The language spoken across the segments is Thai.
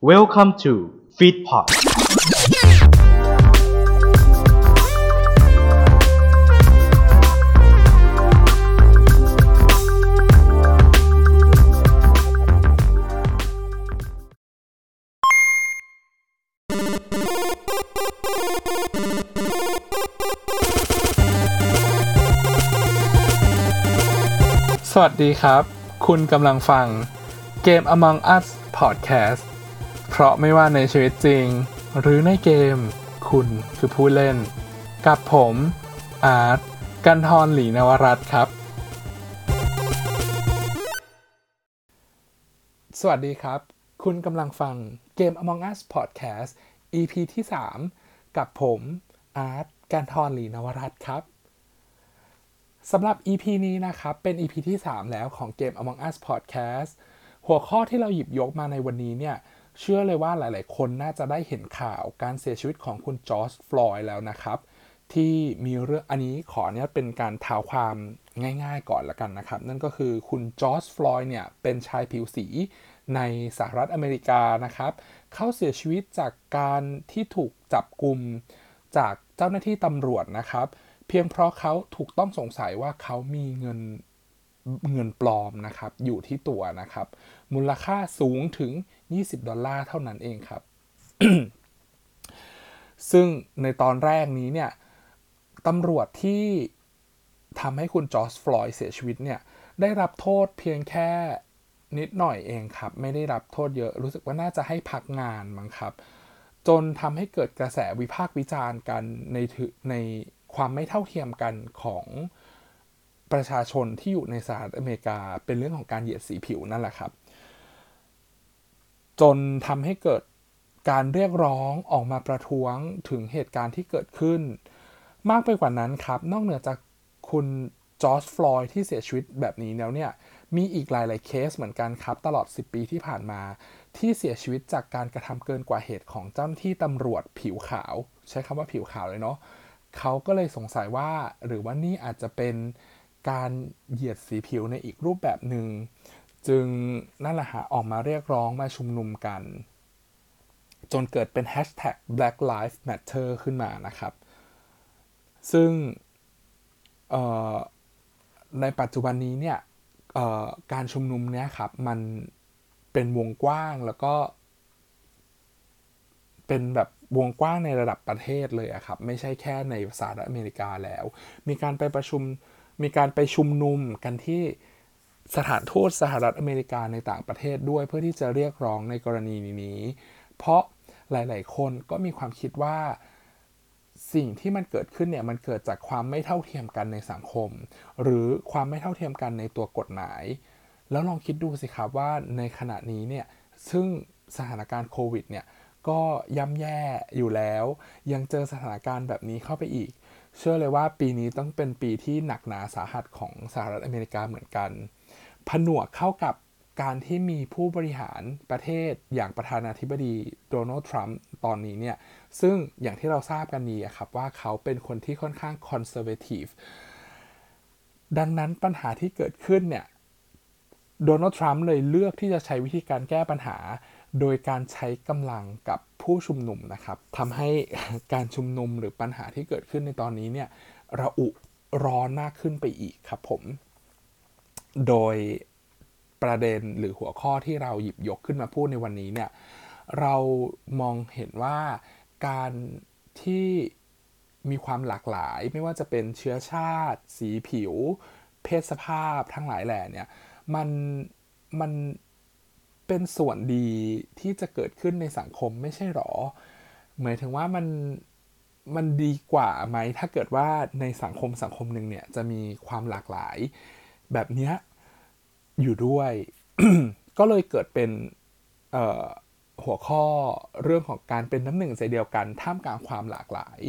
Welcome to Feedpot สวัสดีครับ คุณกำลังฟังเกม Among Us Podcast เพราะไม่ว่าในชีวิตจริง หรือในเกม คุณคือผู้เล่น กับผม อาร์ตกันทรหลีนวรัตครับ สวัสดีครับ คุณกำลังฟังเกม Among Us Podcast EP ที่ 3 กับผม อาร์ตกันทรหลีนวรัตครับสำหรับ EP นี้นะครับ เป็น EP ที่ 3 แล้วของเกม Among Us Podcast หัวข้อที่เราหยิบยกมาในวันนี้เนี่ย เชื่อเลยว่าหลาย ๆ คนน่าจะได้เห็นข่าวการเสียชีวิตของคุณจอร์จฟลอยแล้วนะครับ ที่มีเรื่องอันนี้ขอเนี่ยเป็นการท้าความง่าย ๆ ก่อนละกันนะครับ นั่นก็คือคุณจอร์จฟลอยเนี่ยเป็นชายผิวสีในสหรัฐอเมริกานะครับ เขาเสียชีวิตจากการที่ถูกจับกลุ่มจากเจ้าหน้าที่ตำรวจนะครับ เพียงเพราะเขาถูกต้องสงสัยว่าเขามีเงินเงินปลอมนะครับ อยู่ที่ตัวนะครับ มูลค่าสูงถึง 20 ดอลลาร์เท่านั้นเองครับ ซึ่งในตอนแรกนี้เนี่ยตำรวจที่ทำให้คุณจอร์จฟลอยด์เสียชีวิตเนี่ย ได้รับโทษเพียงแค่นิดหน่อยเองครับ ไม่ได้รับโทษเยอะรู้สึกว่าน่าจะให้พักงานมั้งครับ จนทำให้เกิดกระแสวิพากษ์วิจารณ์กันในในความไม่เท่าเทียมกันของประชาชนที่อยู่ในสหรัฐอเมริกาเป็นเรื่องของการเหยียดสีผิวนั่นแหละครับ จนทำให้เกิดการเรียกร้องออกมาประท้วงถึงเหตุการณ์ที่เกิดขึ้น มากไปกว่านั้นครับ นอกเหนือจากคุณจอร์จฟลอยที่เสียชีวิตแบบนี้แล้วเนี่ย มีอีกหลาย ๆ เคสเหมือนกันครับ ตลอด 10 ปีที่ผ่านมา ที่เสียชีวิตจากการกระทำเกินกว่าเหตุของเจ้าหน้าที่ตำรวจผิวขาว ใช้คำว่าผิวขาวเลยเนาะเขาก็เลยสงสัยว่าหรือว่านี่อาจจะเป็นการเหยียดสีผิวในอีกรูปแบบหนึง่ง จึงนั่นแหละฮะออกมาเรียกร้องมาชุมนุมกัน จนเกิดเป็น hashtag Black Lives Matter ขึ้นมานะครับ ซึ่งในปัจจุบันนี้เนี่ยการชุมนุมเนี้ยครับมันเป็นวงกว้างแล้วก็ เป็นแบบวงกว้างในระดับประเทศเลยอะครับ ไม่ใช่แค่ในสหรัฐอเมริกาแล้ว มีการไปประชุมมีการไปชุมนุมกันที่ สถานทูตสหรัฐอเมริกาในต่างประเทศด้วย เพื่อที่จะเรียกร้องในกรณีนี้ เพราะหลาย ๆ คนก็มีความคิดว่าสิ่งที่มันเกิดขึ้นเนี่ยมันเกิดจากความไม่เท่าเทียมกันในสังคม หรือความไม่เท่าเทียมกันในตัวกฎหมาย แล้วลองคิดดูสิครับว่าในขณะนี้เนี่ยซึ่งสถานการณ์โควิดเนี่ยก็ย่ำแย่อยู่แล้ว ยังเจอสถานการณ์แบบนี้เข้าไปอีก เชื่อเลยว่าปีนี้ต้องเป็นปีที่หนักหนาสาหัสของสหรัฐอเมริกาเหมือนกัน ผนวกเข้ากับการที่มีผู้บริหารประเทศอย่างประธานาธิบดีโดนัลด์ทรัมป์ตอนนี้เนี่ย ซึ่งอย่างที่เราทราบกันดีครับว่าเขาเป็นคนที่ค่อนข้าง conservativeดังนั้นปัญหาที่เกิดขึ้นเนี่ยโดนัลด์ทรัมป์เลยเลือกที่จะใช้วิธีการแก้ปัญหา โดยการใช้กำลังกับผู้ชุมนุมนะครับทำให้การชุมนุมหรือปัญหาที่เกิดขึ้นในตอนนี้เนี่ยระอุร้อนมากขึ้นไปอีกครับผม โดยประเด็นหรือหัวข้อที่เราหยิบยกขึ้นมาพูดในวันนี้เนี่ยเรามองเห็นว่าการที่มีความหลากหลาย ไม่ว่าจะเป็นเชื้อชาติ สีผิว เพศสภาพทั้งหลายแหล่เนี่ยมันมันเป็นส่วนดีที่จะเกิดขึ้นในสังคมไม่ใช่หรอ หมายถึงว่ามันมันดีกว่าไหมถ้าเกิดว่าในสังคมสังคมหนึ่งเนี่ยจะมีความหลากหลาย แบบนี้อยู่ด้วย ก็เลยเกิดเป็นหัวข้อเรื่องของการเป็นน้ำหนึ่งใจเดียวกันท่ามกลางความหลากหลาย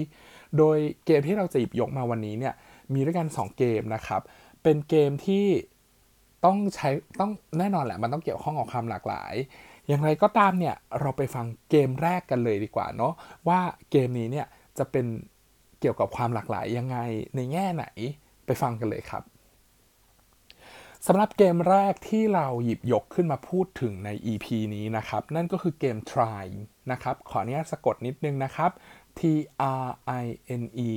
โดยเกมที่เราจะหยิบยกมาวันนี้เนี่ยมีด้วยกัน 2 เกมนะครับ เป็นเกมที่ต้องใช้ต้องแน่นอนแหละมันต้องเกี่ยวข้องกับความหลากหลาย อย่างไรก็ตามเนี่ยเราไปฟังเกมแรกกันเลยดีกว่าเนาะว่าเกมนี้เนี่ยจะเป็นเกี่ยวกับความหลากหลายยังไงในแง่ไหนไปฟังกันเลยครับ สำหรับเกมแรกที่เราหยิบยกขึ้นมาพูดถึงใน EP นี้นะครับ นั่นก็คือเกม Try นะครับ ขออนุญาตสะกดนิดนึงนะครับ T R I N E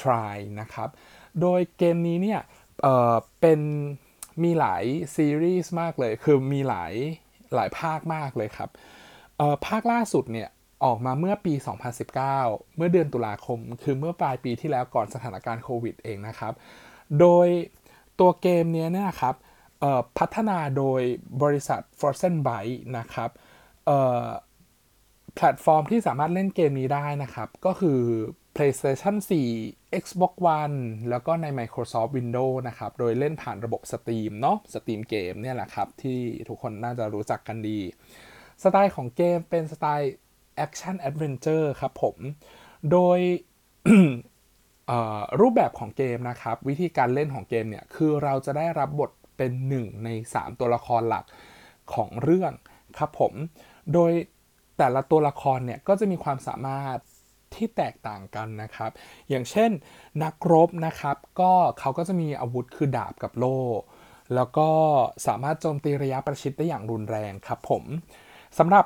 Try นะครับ โดยเกมนี้เนี่ยเอ่อเป็นมีหลายซีรีส์มากเลย คือมีหลายหลายภาคมากเลยครับเอ่อภาคล่าสุดเนี่ยออกมาเมื่อปี 2019 เมื่อเดือนตุลาคม คือเมื่อปลายปีที่แล้วก่อนสถานการณ์โควิดเองนะครับ โดย ตัวเกมเนี้ยเนะครับพัฒนาโดยบริษัท f o r s e n Byte นะครับแพลตฟอร์มที่สามารถเล่นเกมนี้ได้นะครับ ก็คือ PlayStation 4 Xbox One แล้วก็ใน Microsoft Windows นะครับ โดยเล่นผ่านระบบ Steam เนาะ Steam เกมเนี่ยแหละครับ ที่ทุกคนน่าจะรู้จักกันดี สไตล์ของเกมเป็นสไตล์ Action Adventure ครับผม โดย รูปแบบของเกมนะครับ วิธีการเล่นของเกมเนี่ยคือเราจะได้รับบทเป็นหนึ่งใน 3 ตัวละครหลักของเรื่องครับผม โดยแต่ละตัวละครเนี่ยก็จะมีความสามารถที่แตกต่างกันนะครับ อย่างเช่นนักรบนะครับ ก็เขาก็จะมีอาวุธคือดาบกับโล่ แล้วก็สามารถโจมตีระยะประชิดได้อย่างรุนแรงครับผมสำหรับ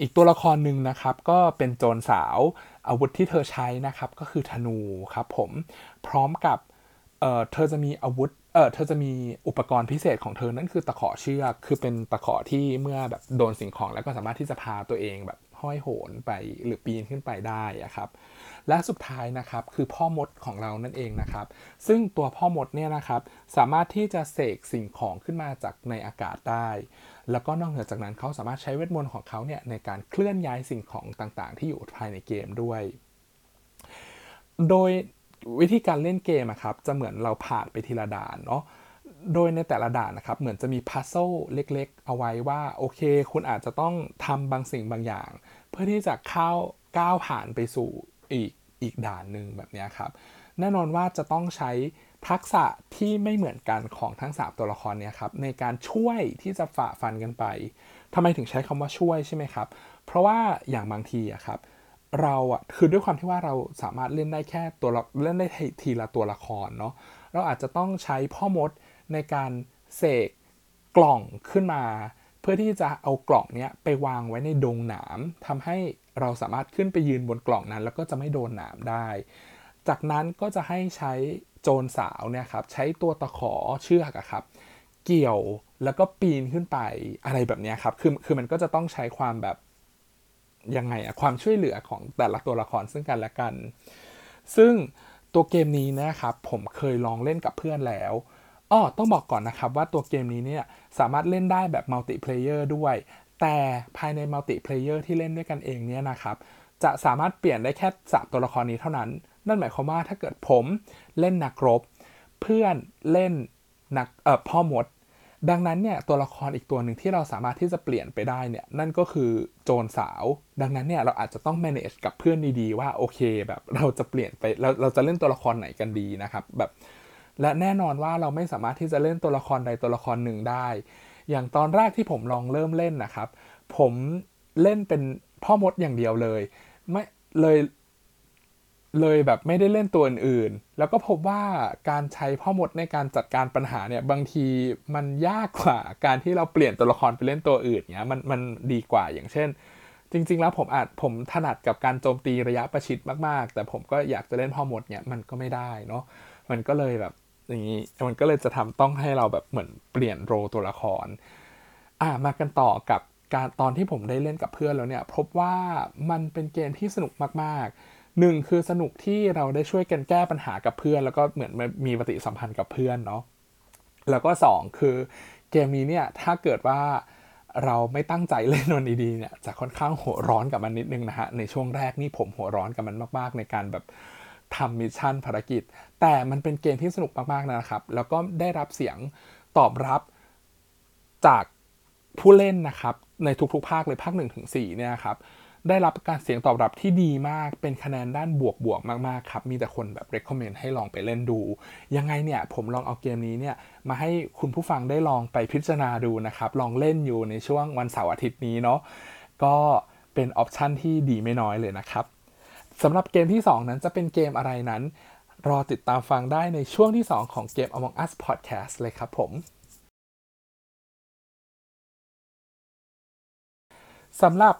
อีกตัวละครหนึ่งนะครับก็เป็นโจรสาวอาวุธที่เธอใช้นะครับก็คือธนูครับผมพร้อมกับเอ่อเธอจะมีอาวุธเออเธอจะมีอุปกรณ์พิเศษของเธอนั่นคือตะขอเชือกคือเป็นตะขอที่เมื่อแบบโดนสิ่งของแล้วก็สามารถที่จะพาตัวเองแบบห้อยโหนไปหรือปีนขึ้นไปได้อะครับ และสุดท้ายนะครับคือพ่อมดของเรานั่นเองนะครับ ซึ่งตัวพ่อมดเนี่ยนะครับสามารถที่จะเสกสิ่งของขึ้นมาจากในอากาศได้ แล้วก็นอกเหนือจากนั้นเขาสามารถใช้เวทมนต์ของเขาเนี่ยในการเคลื่อนย้ายสิ่งของต่างๆ ที่อยู่ภายในเกมด้วย โดยวิธีการเล่นเกมครับจะเหมือนเราผ่านไปทีละด่านเนาะโดยในแต่ละด่านนะครับ เหมือนจะมีพัซ z ซเล็ก ๆ เอาไว้ว่า โอเค คุณอาจจะต้องทำบางสิ่งบางอย่าง เพื่อที่จะเข้าก้าวผ่านไปสู่อีกอีกด่านหนึ่งแบบนี้ครับ แน่นอนว่าจะต้องใช้ ทักษะที่ไม่เหมือนกันของทั้ง 3 ตัวละครเนี่ยครับในการช่วยที่จะฝ่าฟันกันไปทำไมถึงใช้คำว่าช่วยใช่ไหมครับ เพราะว่าอย่างบางทีอะครับเราอะคือด้วยความที่ว่าเราสามารถเล่นได้แค่ตัวเล่นได้ทีละตัวละครเนาะเราอาจจะต้องใช้พ่อมดในการเสกกล่องขึ้นมา เพื่อที่จะเอากล่องเนี้ยไปวางไว้ในดงหนามทำให้เราสามารถขึ้นไปยืนบนกล่องนั้น แล้วก็จะไม่โดนหนามได้ จากนั้นก็จะให้ใช้ โจรสาวเนี่ยครับใช้ตัวตะขอเชือกอะครับเกี่ยวแล้วก็ปีนขึ้นไปอะไรแบบนี้ครับคือคือมันก็จะต้องใช้ความแบบยังไงอะความช่วยเหลือของแต่ละตัวละครซึ่งกันและกัน ซึ่งตัวเกมนี้นะครับผมเคยลองเล่นกับเพื่อนแล้วอ้อต้องบอกก่อนนะครับว่าตัวเกมนี้เนี่ยสามารถเล่นได้แบบ multiplayer ด้วย แต่ภายใน multiplayer ที่เล่นด้วยกันเองเนี่ยนะครับจะสามารถเปลี่ยนได้แค่สามตัวละครนี้เท่านั้น นั่นหมายความว่าถ้าเกิดผมเล่นนักรบ เพื่อนเล่นนักเอ่อพ่อมด ดังนั้นเนี่ยตัวละครอีกตัวหนึ่งที่เราสามารถที่จะเปลี่ยนไปได้เนี่ยนั่นก็คือโจรสาว ดังนั้นเนี่ยเราอาจจะต้อง manage กับเพื่อนดีๆว่าโอเคแบบเราจะเปลี่ยนไปเราเราจะเล่นตัวละครไหนกันดีนะครับแบบและแน่นอนว่าเราไม่สามารถที่จะเล่นตัวละครใดตัวละครหนึ่งได้ อย่างตอนแรกที่ผมลองเริ่มเล่นนะครับ ผมเล่นเป็นพ่อมดอย่างเดียวเลย ไม่เลย เลยแบบไม่ได้เล่นตัวอื่นๆ แล้วก็พบว่าการใช้พ่อมดในการจัดการปัญหาเนี่ยบางทีมันยากกว่าการที่เราเปลี่ยนตัวละครไปเล่นตัวอื่นเนี้ยมันมันดีกว่าอย่างเช่น จริง ๆ แล้วผมอาจผมถนัดกับการโจมตีระยะประชิดมากๆ แต่ผมก็อยากจะเล่นพ่อมดเนี่ยมันก็ไม่ได้เนาะมันก็เลยแบบอย่างนี้มันก็เลยจะทำต้องให้เราแบบเหมือนเปลี่ยนโรตัวละครอ่ามากันต่อกับการตอนที่ผมได้เล่นกับเพื่อนแล้วเนี่ยพบว่ามันเป็นเกมที่สนุกมากๆ หนึ่งคือสนุกที่เราได้ช่วยกันแก้ปัญหากับเพื่อน แล้วก็เหมือนมีปฏิสัมพันธ์กับเพื่อนเนาะแล้วก็สองคือเกมนี้เนี่ยถ้าเกิดว่าเราไม่ตั้งใจเล่นมันดีๆเนี่ยจะค่อนข้างหัวร้อนกับมันนิดนึงนะฮะในช่วงแรกนี่ผมหัวร้อนกับมันมากๆ ในการแบบทำ mission ภารกิจ แต่มันเป็นเกมที่สนุกมากๆนะครับ แล้วก็ได้รับเสียงตอบรับจากผู้เล่นนะครับ ในทุกๆ ภาคเลยภาค1ถึง4เนี่ยครับ ได้รับการเสียงตอบรับที่ดีมาก เป็นคะแนนด้านบวกบวกมากๆครับ มีแต่คนแบบ recommend ให้ลองไปเล่นดู ยังไงเนี่ยผมลองเอาเกมนี้เนี่ยมาให้คุณผู้ฟังได้ลองไปพิจารณาดูนะครับ ลองเล่นอยู่ในช่วงวันเสาร์อาทิตย์นี้เนาะ ก็เป็นออปชันที่ดีไม่น้อยเลยนะครับสำหรับเกมที่ 2 นั้นจะเป็นเกมอะไรนั้น รอติดตามฟังได้ในช่วงที่ 2 ของเกม Among Us Podcast เลยครับผมสำหรับ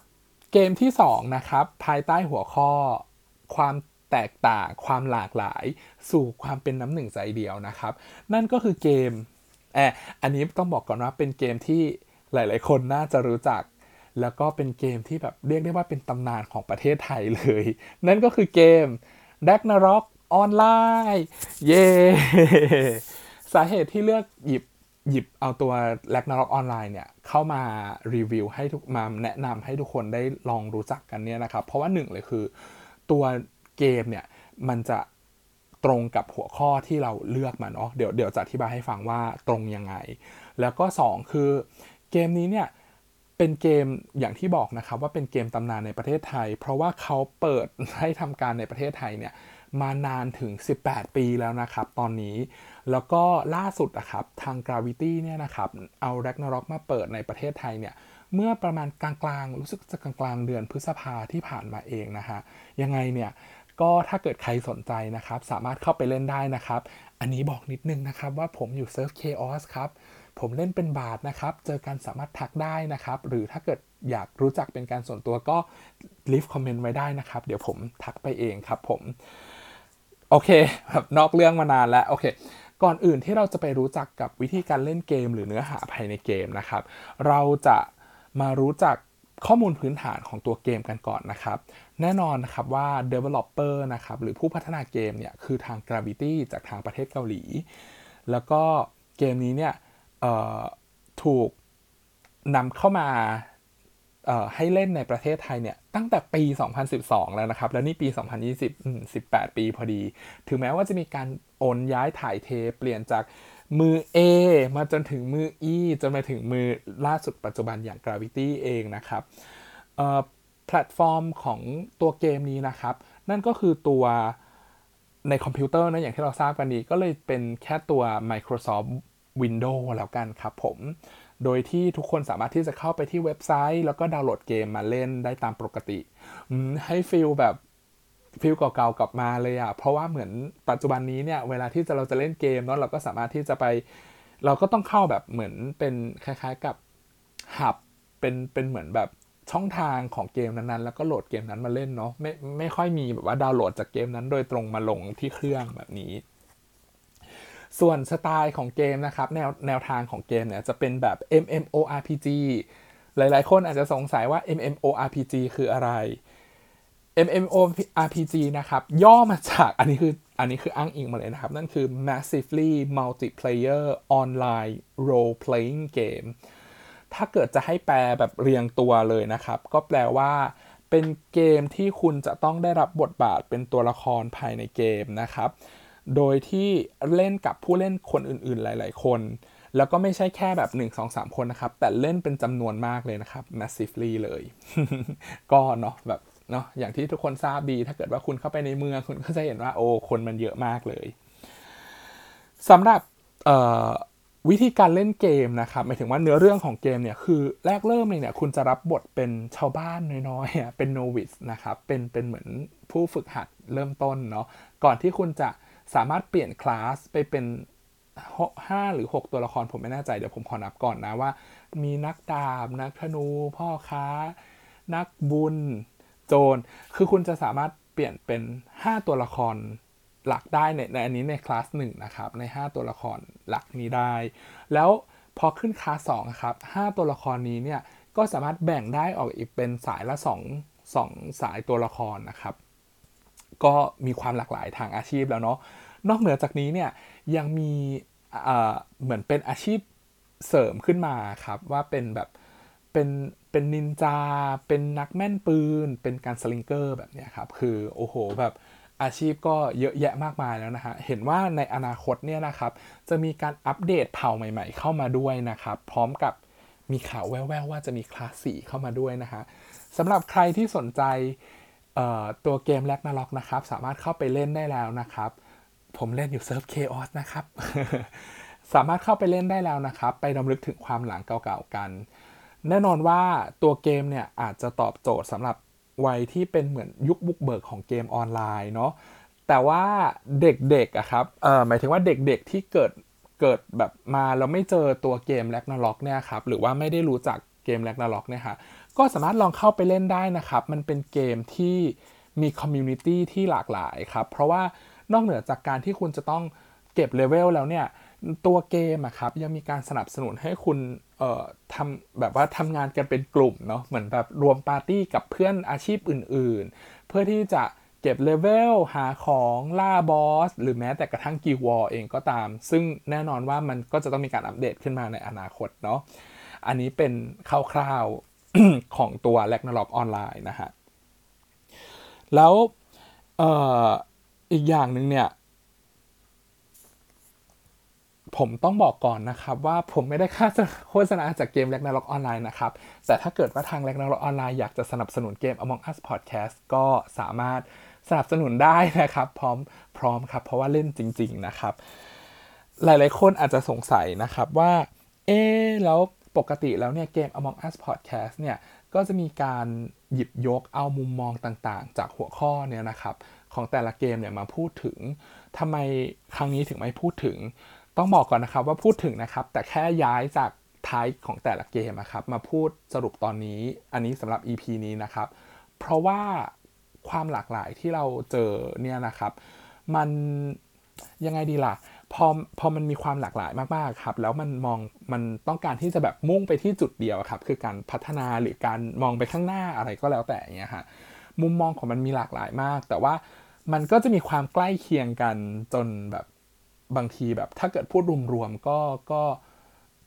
เกมที่ 2 นะครับ ภายใต้หัวข้อความแตกต่างความหลากหลาย สู่ความเป็นน้ำหนึ่งใจเดียวนะครับ นั่นก็คือเกมแอบอันนี้ต้องบอกก่อนว่าเป็นเกมที่หลาย ๆ คนน่าจะรู้จัก แล้วก็เป็นเกมที่แบบเรียกได้ว่าเป็นตำนานของประเทศไทยเลย นั่นก็คือเกม d a g n a r o k ออนไลน์ เย้ สาเหตุที่เลือกหยิบ หยิบเอาตัว r a g n a r o k ออนไลน์เนี่ยเข้ามารีวิวให้ทุกมาแนะนำให้ทุกคนได้ลองรู้จักกันเนี่ยนะครับ เพราะว่าหนึ่งเลยคือ ตัวเกมเนี่ยมันจะตรงกับหัวข้อที่เราเลือกมาเนาะเดี๋ยวเดี๋ยวจะอธิบายให้ฟังว่าตรงยังไง แล้วก็ 2 คือเกมนี้เนี่ยเป็นเกมอย่างที่บอกนะครับว่าเป็นเกมตำนานในประเทศไทย เพราะว่าเขาเปิดให้ทำการในประเทศไทยเนี่ย มานานถึง 18 ปีแล้วนะครับตอนนี้ แล้วก็ล่าสุดนะครับทาง Gravity เนี่ยนะครับเอา Ragnarok มาเปิดในประเทศไทยเนี่ยเมื่อประมาณกลางๆ รู้สึกจะกลางๆ เดือนพฤษภาที่ผ่านมาเองนะฮะยังไงเนี่ยก็ถ้าเกิดใครสนใจนะครับ สามารถเข้าไปเล่นได้นะครับ อันนี้บอกนิดนึงนะครับว่าผมอยู่เซิร์ฟ Chaos ครับ ผมเล่นเป็นบาทนะครับ เจอกันสามารถทักได้นะครับ หรือถ้าเกิดอยากรู้จักเป็นการส่วนตัวก็ลีฟคอมเมนต์ไว้ได้นะครับ เดี๋ยวผมทักไปเองครับผม โอเคแบบนอกเรื่องมานานแล้วโอเค ก่อนอื่นที่เราจะไปรู้จักกับวิธีการเล่นเกม หรือเนื้อหาภายในเกมนะครับ เราจะมารู้จักข้อมูลพื้นฐานของตัวเกมกันก่อนนะครับ แน่นอนนะครับว่า developer นะครับหรือผู้พัฒนาเกมเนี่ยคือทาง Gravity จากทางประเทศเกาหลี แล้วก็เกมนี้เนี่ยถูกนำเข้ามาให้เล่นในประเทศไทยเนี่ย ตั้งแต่ปี 2012 แล้วนะครับ แล้วนี่ปี 2020 18 ปีพอดี ถึงแม้ว่าจะมีการโอนย้ายถ่ายเทเปลี่ยนจากมือ A มาจนถึงมือ E จนมาถึงมือล่าสุดปัจจุบันอย่าง Gravity เองนะครับแพลตฟอร์มของตัวเกมนี้นะครับ นั่นก็คือตัวในคอมพิวเตอร์นะอย่างที่เราทราบกันนี้ก็เลยเป็นแค่ตัว Microsoft Windows แล้วกันครับผม โดยที่ทุกคนสามารถที่จะเข้าไปที่เว็บไซต์ แล้วก็ดาวน์โหลดเกมมาเล่นได้ตามปกติให้ feel แบบ feel เก่าๆกลับมาเลยอะเพราะว่าเหมือนปัจจุบันนี้เนี่ยเวลาที่จะเราจะเล่นเกมเนาะเราก็สามารถที่จะไป เราก็ต้องเข้าแบบเหมือนเป็นคล้ายๆกับ hub เป็นเป็นเหมือนแบบช่องทางของเกมนั้นๆ แล้วก็โหลดเกมนั้นมาเล่นเนาะไม่ไม่ค่อยมีแบบว่าดาวน์โหลดจากเกมนั้นโดยตรงมาลงที่เครื่องแบบนี้ ส่วนสไตล์ของเกมนะครับแนวแนวทางของเกมเนี่ยจะเป็นแบบ MMORPG หลาย ๆ คนอาจจะสงสัยว่า MMORPG คืออะไร MMORPG นะครับ ย่อมาจากอันนี้คืออันนี้คืออ้างอิงมาเลยนะครับ นั่นคือ massively multiplayer online role playing game ถ้าเกิดจะให้แปลแบบเรียงตัวเลยนะครับ ก็แปลว่า เป็นเกมที่คุณจะต้องได้รับบทบาทเป็นตัวละครภายในเกมนะครับ โดยที่เล่นกับผู้เล่นคนอื่นๆหลาย ๆ คน แล้วก็ไม่ใช่แค่แบบ 1 2 3 คนนะครับ แต่เล่นเป็นจำนวนมากเลยนะครับ massively เลย ก็เนาะแบบเนาะอย่างที่ทุกคนทราบดี ถ้าเกิดว่าคุณเข้าไปในเมืองคุณก็จะเห็นว่าโอ้คนมันเยอะมากเลยสำหรับวิธีการเล่นเกมนะครับหมายถึงว่าเนื้อเรื่องของเกมเนี่ยคือแรกเริ่มเลยเนี่ยคุณจะรับบทเป็นชาวบ้านน้อยๆเป็นโนวิสนะครับเป็นเป็นเหมือนผู้ฝึกหัดเริ่มต้นเนาะก่อนที่คุณจะ สามารถเปลี่ยนคลาสไปเป็นห้าหรือ 6 ตัวละครผมไม่แน่ใจ เดี๋ยวผมขอนับก่อนนะว่า มีนักดาบ นักธนู พ่อค้า นักบุญ โจร คือคุณจะสามารถเปลี่ยนเป็น 5 ตัวละครหลักได้ในในอันนี้ในคลาสหนึ่งนะครับ ใน 5 ตัวละครหลักนี้ได้ แล้วพอขึ้นคลาสสองครับ 5 ตัวละครนี้เนี่ย ก็สามารถแบ่งได้ออกอีกเป็นสายละ 2 2 สายตัวละครนะครับ ก็มีความหลากหลายทางอาชีพแล้วเนาะนอกเหนือจากนี้เนี่ยยังมีเหมือนเป็นอาชีพเสริมขึ้นมาครับว่าเป็นแบบเป็นเป็นนินจา เป็นนักแม่นปืน เป็น gunslinger แบบนี้ครับคือโอ้โหแบบอาชีพก็เยอะแยะมากมายแล้วนะฮะ เห็นว่าในอนาคตเนี่ยนะครับ จะมีการอัปเดตเผ่าใหม่ๆ เข้ามาด้วยนะครับ พร้อมกับมีข่าวแว่วๆว่าจะมีคลาสสี่เข้ามาด้วยนะฮะสำหรับใครที่สนใจ ตัวเกม Ragnarok นะครับ สามารถเข้าไปเล่นได้แล้วนะครับ ผมเล่นอยู่เซิร์ฟ Chaos นะครับ สามารถเข้าไปเล่นได้แล้วนะครับ ไปรำลึกถึงความหลังเก่าๆกัน แน่นอนว่าตัวเกมเนี่ยอาจจะตอบโจทย์สำหรับวัยที่เป็นเหมือนยุคบุกเบิกของเกมออนไลน์เนาะแต่ว่าเด็กๆอะครับหมายถึงว่าเด็กๆที่เกิดเกิดแบบมาแล้วไม่เจอตัวเกม Ragnarok เนี่ยครับหรือว่าไม่ได้รู้จักเกม Ragnarok เนี่ยฮะ ก็สามารถลองเข้าไปเล่นได้นะครับ มันเป็นเกมที่มี community ที่หลากหลายครับ เพราะว่านอกเหนือจากการที่คุณจะต้องเก็บเลเวลแล้วเนี่ย ตัวเกมอะครับยังมีการสนับสนุนให้คุณเอ่อทำแบบว่าทำงานกันเป็นกลุ่มเนาะเหมือนแบบรวมปาร์ตี้กับเพื่อนอาชีพอื่นๆ เพื่อที่จะเก็บเลเวลหาของล่าบอส หรือแม้แต่กระทั่งกิวอลเองก็ตาม ซึ่งแน่นอนว่ามันก็จะต้องมีการอัปเดตขึ้นมาในอนาคตเนาะอันนี้เป็นคร่าวๆ ของตัว r a g n a r o k ออนไลน์นะฮะ แล้วเอ่ออีกอย่างหนึ่งเนี่ย ผมต้องบอกก่อนนะครับว่าผมไม่ได้ค่าโฆษณาจากเกม r a g n a r o k ออนไลน์นะครับ แต่ถ้าเกิดว่าทาง r a g n a r o k ออนไลน์อยากจะสนับสนุนเกม Among Us Podcast ก็สามารถสนับสนุนได้นะครับ พร้อมพร้อมครับ เพราะว่าเล่นจริง ๆ นะครับ หลายๆคนอาจจะสงสัยนะครับว่า เอ๊แล้ว ปกติแล้วเนี่ยเกม Among Us Podcast เนี่ยก็จะมีการหยิบยกเอามุมมองต่างๆ จากหัวข้อเนี่ยนะครับของแต่ละเกมเนี่ยมาพูดถึงทำไมครั้งนี้ถึงไม่พูดถึง ต้องบอกก่อนนะครับว่าพูดถึงนะครับ แต่แค่ย้ายจากท้ายของแต่ละเกมนะครับมาพูดสรุปตอนนี้ อันนี้สำหรับ EP นี้นะครับ เพราะว่าความหลากหลายที่เราเจอเนี่ยนะครับ มันยังไงดีล่ะ พอพอมันมีความหลากหลายมากๆครับ แล้วมันมองมันต้องการที่จะแบบมุ่งไปที่จุดเดียวครับ คือการพัฒนาหรือการมองไปข้างหน้าอะไรก็แล้วแต่เงี้ยฮะมุมมองของมันมีหลากหลายมาก แต่ว่ามันก็จะมีความใกล้เคียงกันจนแบบบางทีแบบถ้าเกิดพูดรวมๆก็ก็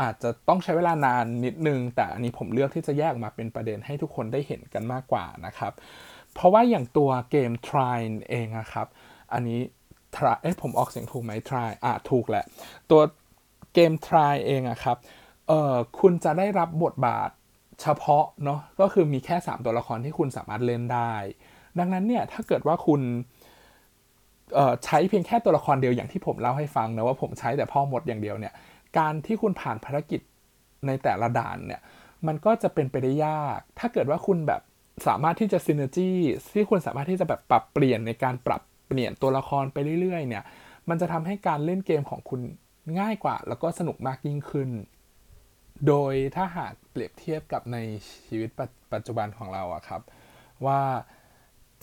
อาจจะต้องใช้เวลานานนิดนึง แต่อันนี้ผมเลือกที่จะแยกมาเป็นประเด็นให้ทุกคนได้เห็นกันมากกว่านะครับ เพราะว่าอย่างตัวเกม Try เองนะครับ อันนี้ try เอ้ผมออกเสียงถูกไหม try อะถูกแหละ ตัวเกม try เองอะครับเอ่อคุณจะได้รับบทบาทเฉพาะเนาะก็คือมีแค่ 3 ตัวละครที่คุณสามารถเล่นได้ ดังนั้นเนี่ยถ้าเกิดว่าคุณใช้เพียงแค่ตัวละครเดียวอย่างที่ผมเล่าให้ฟังนะว่าผมใช้แต่พ่อมดอย่างเดียวเนี่ยการที่คุณผ่านภารกิจในแต่ละด่านเนี่ยมันก็จะเป็นไปได้ยาก ถ้าเกิดว่าคุณแบบสามารถที่จะซินเนอร์จีที่คุณสามารถที่จะแบบปรับเปลี่ยนในการปรับ เปลี่ยนตัวละครไปเรื่อยๆเนี่ยมันจะทำให้การเล่นเกมของคุณง่ายกว่า แล้วก็สนุกมากยิ่งขึ้น โดยถ้าหากเปรียบเทียบกับในชีวิตปัจจุบันของเราอะครับ ว่า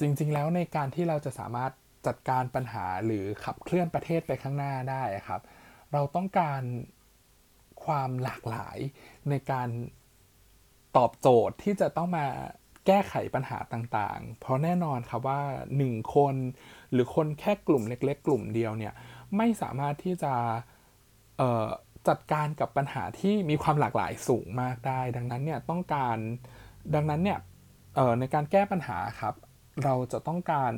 จริงๆแล้วในการที่เราจะสามารถจัดการปัญหาหรือขับเคลื่อนประเทศไปข้างหน้าได้ครับ เราต้องการความหลากหลายในการตอบโจทย์ที่จะต้องมา แก้ไขปัญหาต่างๆ เพราะแน่นอนครับว่า 1 คน หรือคนแค่กลุ่มเล็ก ๆ กลุ่มเดียวเนี่ยไม่สามารถที่จะจัดการกับปัญหาที่มีความหลากหลายสูงมากได้ ดังนั้นเนี่ยต้องการดังนั้นเนี่ยในการแก้ปัญหาครับ เราจะต้องการ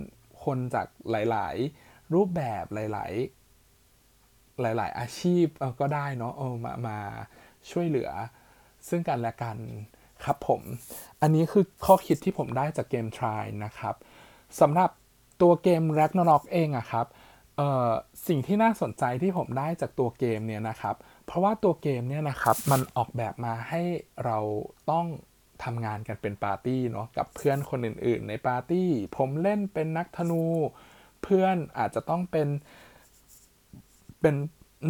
คนจากหลาย ๆ รูปแบบหลาย ๆหลาย ๆ อาชีพก็ได้เนาะเออมามาช่วยเหลือซึ่งกันและกัน ครับผม อันนี้คือข้อคิดที่ผมได้จากเกม Try นะครับสำหรับตัวเกม Ragnarok เองอะครับสิ่งที่น่าสนใจที่ผมได้จากตัวเกมเนี่ยนะครับ เพราะว่าตัวเกมเนี่ยนะครับมันออกแบบมาให้เราต้องทำงานกันเป็นปาร์ตี้เนาะกับเพื่อนคนอื่นๆ ในปาร์ตี้ ผมเล่นเป็นนักธนู เพื่อนอาจจะต้องเป็นเป็น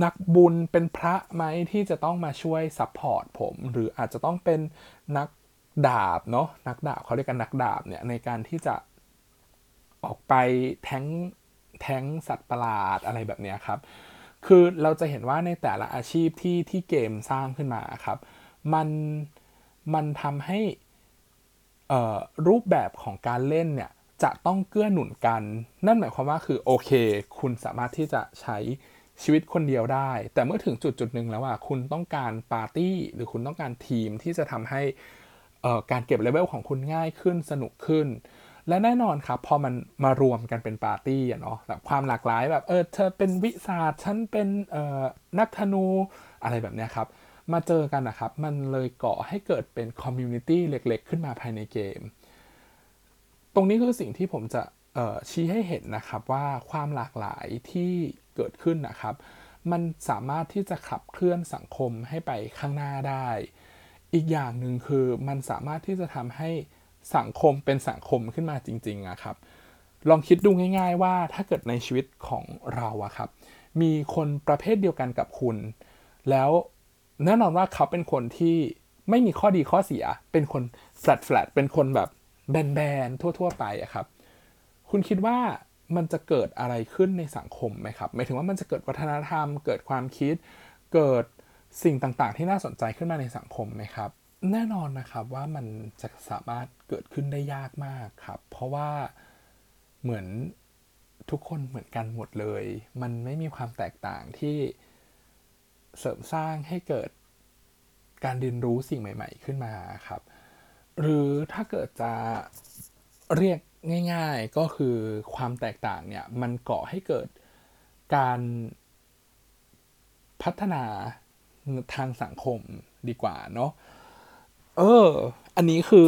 นักบุญเป็นพระไหมที่จะต้องมาช่วย support ผม หรืออาจจะต้องเป็นนักดาบเนาะนักดาบเขาเรียกกันนักดาบเนี่ยในการที่จะออกไปแทงแทงสัตว์ประหลาดอะไรแบบนี้ครับ คือเราจะเห็นว่าในแต่ละอาชีพที่ที่เกมสร้างขึ้นมาครับ มันมันทำให้รูปแบบของการเล่นเนี่ยจะต้องเกื้อหนุนกัน นั่นหมายความว่าคือโอเค คุณสามารถที่จะใช้ ชีวิตคนเดียวได้ แต่เมื่อถึงจุดจุดหนึ่งแล้วอะคุณต้องการปาร์ตี้ หรือคุณต้องการทีมที่จะทำให้การเก็บเลเวลของคุณง่ายขึ้นสนุกขึ้น และแน่นอนครับพอมันมารวมกันเป็นปาร์ตี้อะเนาะแบบความหลากหลายแบบเออเธอเป็นวิสาฉันเป็นนักธนูอะไรแบบนี้ครับ มาเจอกันนะครับ มันเลยก่อให้เกิดเป็น community เล็กๆ ขึ้นมาภายในเกม ตรงนี้คือสิ่งที่ผมจะ ชี้ให้เห็นนะครับว่าความหลากหลายที่เกิดขึ้นนะครับ มันสามารถที่จะขับเคลื่อนสังคมให้ไปข้างหน้าได้ อีกอย่างหนึ่งคือมันสามารถที่จะทำให้สังคมเป็นสังคมขึ้นมาจริงๆอะครับ ลองคิดดูง่าย ๆ ว่าถ้าเกิดในชีวิตของเราอะครับ มีคนประเภทเดียวกันกับคุณ แล้วแน่นอนว่าเขาเป็นคนที่ไม่มีข้อดีข้อเสีย เป็นคนแฟลตแฟลตเป็นคนแบบแบนๆทั่ว ๆ ไปอะครับ คุณคิดว่ามันจะเกิดอะไรขึ้นในสังคมไหมครับหมายถึงว่ามันจะเกิดวัฒนธรรม เกิดความคิด เกิดสิ่งต่างๆ ที่น่าสนใจขึ้นมาในสังคมไหมครับ แน่นอนนะครับว่ามันจะสามารถเกิดขึ้นได้ยากมากครับ เพราะว่าเหมือนทุกคนเหมือนกันหมดเลย มันไม่มีความแตกต่างที่เสริมสร้างให้เกิดการเรียนรู้สิ่งใหม่ ๆ ขึ้นมาครับ หรือถ้าเกิดจะเรียก ง่าย ๆก็คือความแตกต่างเนี่ยมันก่อให้เกิดการพัฒนาทางสังคมดีกว่าเนาะเออ อันนี้คือ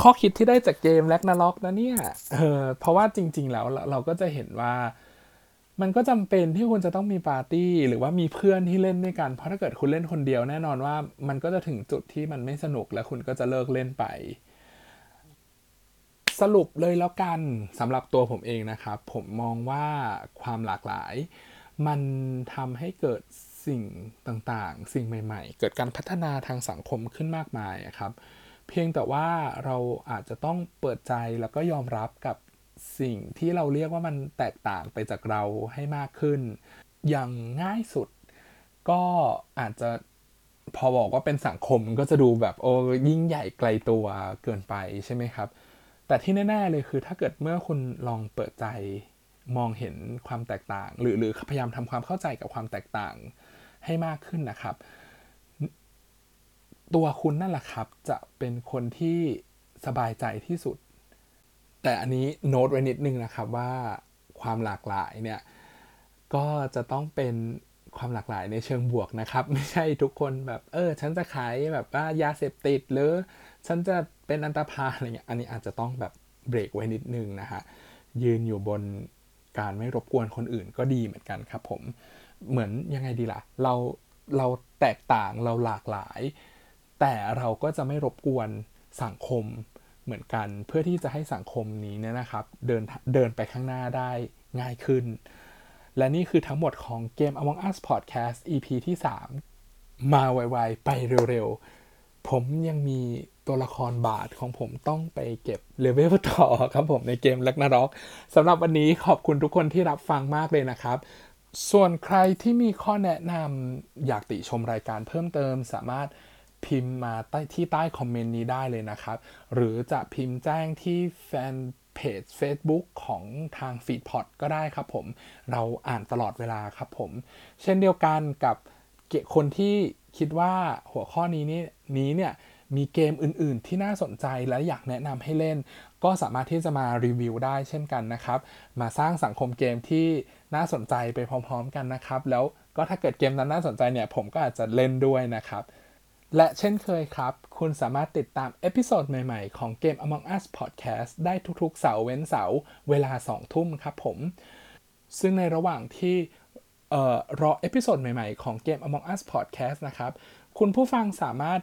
ข้อคิดที่ได้จากเกมแลกนาล็อกนะเนี่ยเออเพราะว่าจริง ๆ แล้วเราก็จะเห็นว่ามันก็จำเป็นที่คุณจะต้องมีปาร์ตี้หรือว่ามีเพื่อนที่เล่นด้วยกัน เพราะถ้าเกิดคุณเล่นคนเดียวแน่นอนว่า มันก็จะถึงจุดที่มันไม่สนุกและคุณก็จะเลิกเล่นไป สรุปเลยแล้วกันสำหรับตัวผมเองนะครับ ผมมองว่าความหลากหลาย มันทำให้เกิดสิ่งต่างๆ สิ่งใหม่ ๆ เกิดการพัฒนาทางสังคมขึ้นมากมายครับ เพียงแต่ว่าเราอาจจะต้องเปิดใจแล้วก็ยอมรับกับสิ่งที่เราเรียกว่ามันแตกต่างไปจากเราให้มากขึ้น อย่างง่ายสุด ก็อาจจะพอบอกว่าเป็นสังคมก็จะดูแบบโอ้ยิ่งใหญ่ไกลตัวเกินไปใช่ไหมครับ แต่ที่แน่ ๆ เลยคือถ้าเกิดเมื่อคุณลองเปิดใจมองเห็นความแตกต่าง หรือหรือพยายามทำความเข้าใจกับความแตกต่างให้มากขึ้นนะครับ ตัวคุณนั่นแหละครับ จะเป็นคนที่สบายใจที่สุด แต่อันนี้โน้ตไว้นิดนึงนะครับว่าความหลากหลายเนี่ยก็จะต้องเป็นความหลากหลายในเชิงบวกนะครับ ไม่ใช่ทุกคนแบบ เออ ฉันจะขายแบบว่ายาเสพติดหรือ ฉันจะเป็นอันตรพาอะไรเงี้ยอันนี้อาจจะต้องแบบเบรกไว้นิดนึงนะฮะยืนอยู่บนการไม่รบกวนคนอื่นก็ดีเหมือนกันครับผมเหมือนยังไงดีล่ะเราเราแตกต่างเราหลากหลาย แต่เราก็จะไม่รบกวนสังคมเหมือนกัน เพื่อที่จะให้สังคมนี้เนี่ยนะครับเดินเดินไปข้างหน้าได้ง่ายขึ้น และนี่คือทั้งหมดของเกม Among Us Podcast EP ที่ 3 มาไวๆ ไปเร็วๆ ผมยังมี ตัวละครบาทของผมต้องไปเก็บเลเวลต่อครับผมในเกม l ล g นารอกสำหรับวันนี้ขอบคุณทุกคนที่รับฟังมากเลยนะครับ ส่วนใครที่มีข้อแนะนำอยากติชมรายการเพิ่มเติม สามารถพิมพ์มาใต้ที่ใต้คอมเมนต์นี้ได้เลยนะครับ หรือจะพิมพ์แจ้งที่แฟนเพจ Facebook ของทาง f e e d p o t ก็ได้ครับผม เราอ่านตลอดเวลาครับผม เช่นเดียวกันกับคนที่คิดว่าหัวข้อนี้นี่นี้เนี่ย มีเกมอื่น ๆ ที่น่าสนใจและอยากแนะนำให้เล่น ก็สามารถที่จะมารีวิวได้เช่นกันนะครับ มาสร้างสังคมเกมที่น่าสนใจไปพร้อม ๆ กันนะครับ แล้วก็ถ้าเกิดเกมนั้นน่าสนใจเนี่ยผมก็อาจจะเล่นด้วยนะครับและเช่นเคยครับ คุณสามารถติดตาม episode ใหม่ ๆ ของเกม Among Us Podcast ได้ทุกๆ เสาร์เว้นเสาร์เวลา 2 ทุ่มครับผม ซึ่งในระหว่างที่รอ episode ใหม่ ๆ ของเกม Among Us Podcast นะครับ คุณผู้ฟังสามารถ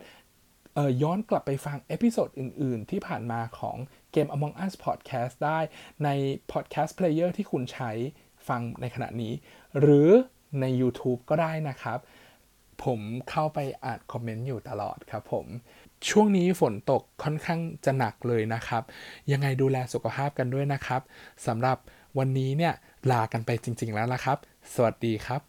ย้อนกลับไปฟัง episode อื่น ๆ ที่ผ่านมาของเกม Among Us Podcast ได้ใน Podcast Player ที่คุณใช้ฟังในขณะนี้ หรือใน YouTube ก็ได้นะครับ ผมเข้าไปอ่าน comment อยู่ตลอดครับผม ช่วงนี้ฝนตกค่อนข้างจะหนักเลยนะครับ ยังไงดูแลสุขภาพกันด้วยนะครับสำหรับวันนี้เนี่ยลากันไปจริง ๆ แล้วละครับ สวัสดีครับ